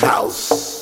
house.